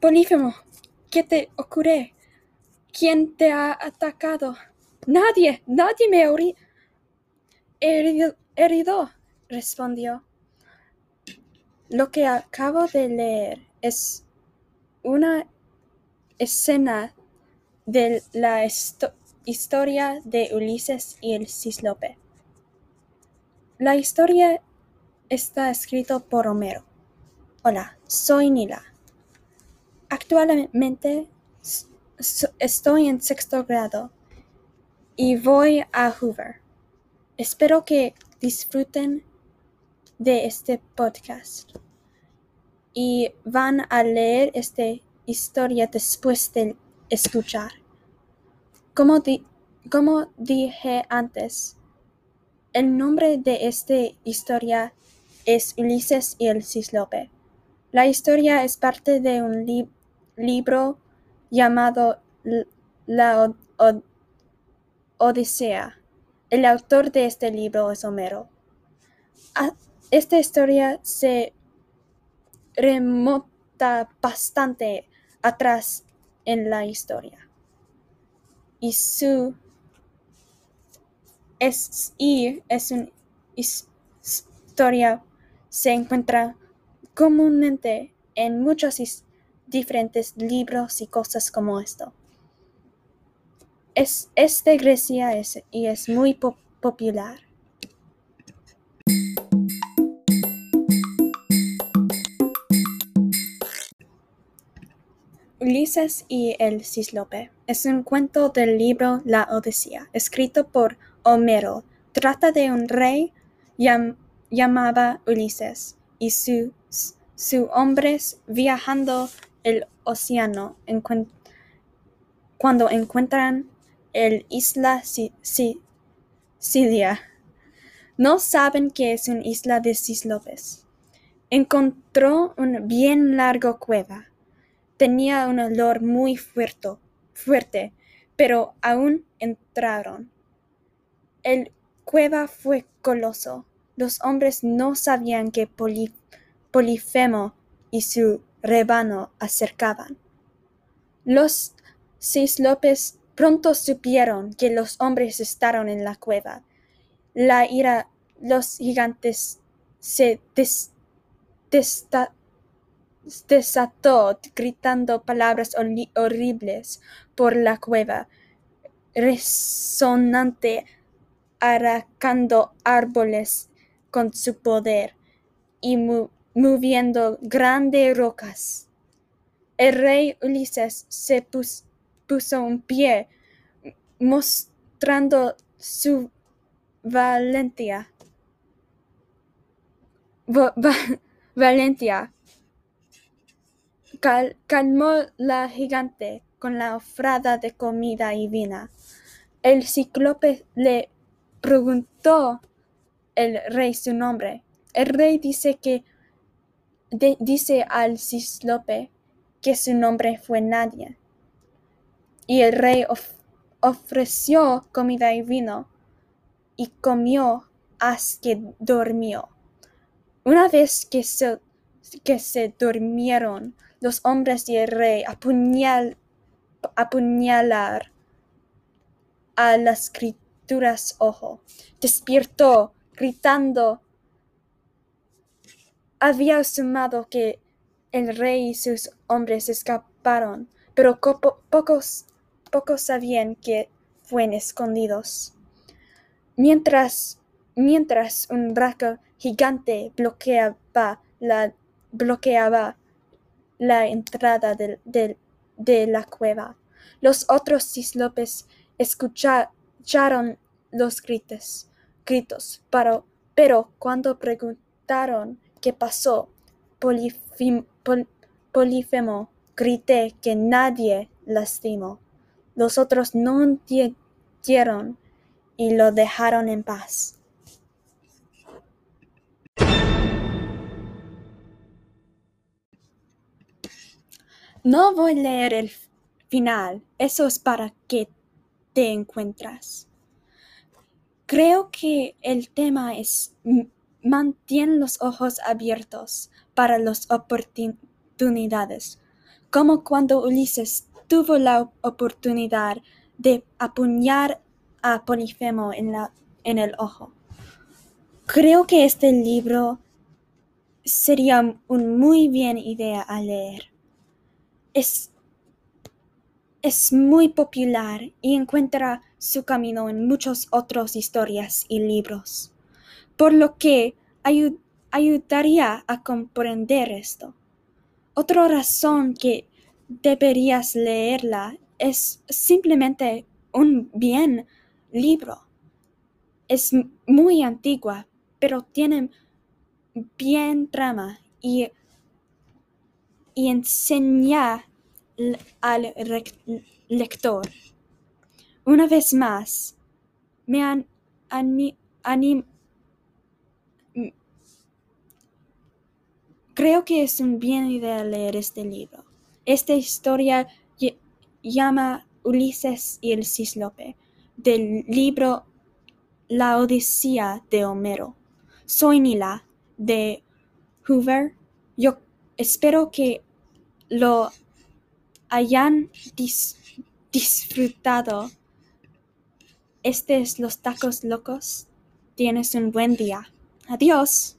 Polífemo, ¿qué te ocurre? ¿Quién te ha atacado? Nadie, nadie me ha herido, respondió. Lo que acabo de leer es una escena de la historia de Ulises y el Cíclope. La historia está escrita por Homero. Hola, soy Nila. Actualmente estoy en sexto grado y voy a Hoover. Espero que disfruten de este podcast y van a leer esta historia después de escuchar. Como, como dije antes, el nombre de esta historia es Ulises y el Cíclope. La historia es parte de un libro llamado La Odisea. El autor de este libro es Homero. Ah, esta historia se remonta bastante atrás en la historia. Y su es, y es una historia se encuentra comúnmente en muchos diferentes libros y cosas como esto. Es, de Grecia y es muy popular. Ulises y el Cíclope es un cuento del libro La Odisea, escrito por Homero. Trata de un rey llamado Ulises y sus hombres viajando el océano cuando encuentran el isla Sicilia. No saben que es una isla de Cíclopes. Encontró una bien larga cueva. Tenía un olor muy fuerte, fuerte, pero aún entraron. El cueva fue coloso. Los hombres no sabían que Polifemo y su rebano acercaban. Los Cíclopes Pronto supieron que los hombres estaban en la cueva. La ira los gigantes se desató gritando palabras horribles por la cueva, resonante, arrancando árboles con su poder y moviendo grandes rocas. El rey Ulises se puso un pie, mostrando su valentía. valentía. calmó la gigante con la ofrada de comida y vina. El cíclope le preguntó el rey su nombre. El rey dice que dice al cíclope que su nombre fue Nadia y el rey ofreció comida y vino, y comió hasta que durmió. Una vez que se, que se durmieron, los hombres y el rey apuñal, apuñalar a las criaturas ojo. Despiertó, gritando. Había sumado que el rey y sus hombres escaparon, pero pocos pocos sabían que fueron escondidos. Mientras, mientras un raco gigante bloqueaba la, bloqueaba la entrada de, la cueva. Los otros cíclopes escucharon los gritos, gritos pero cuando preguntaron qué pasó, Polifemo grité que nadie lastimó. Los otros no entendieron y lo dejaron en paz. No voy a leer el final, eso es para que te encuentras. Creo que el tema es mantén los ojos abiertos para las oportunidades. como cuando Ulises tuvo la oportunidad de apuñar a Polifemo en, la, en el ojo. Creo que este libro sería una muy bien idea a leer. Es, es muy popular y encuentra su camino en muchas otras historias y libros, por lo que ayudaría a comprender esto. Otra razón que deberías leerla es simplemente un bien libro. Es muy antigua, pero tiene bien trama y, y enseña al lector. Una vez más, me han Creo que es una buena idea leer este libro. Esta historia llama Ulises y el Cíclope del libro La Odisea de Homero. Soy Nila de Hoover. Yo espero que lo hayan disfrutado. Este es Los Tacos Locos. Tienes un buen día. Adiós.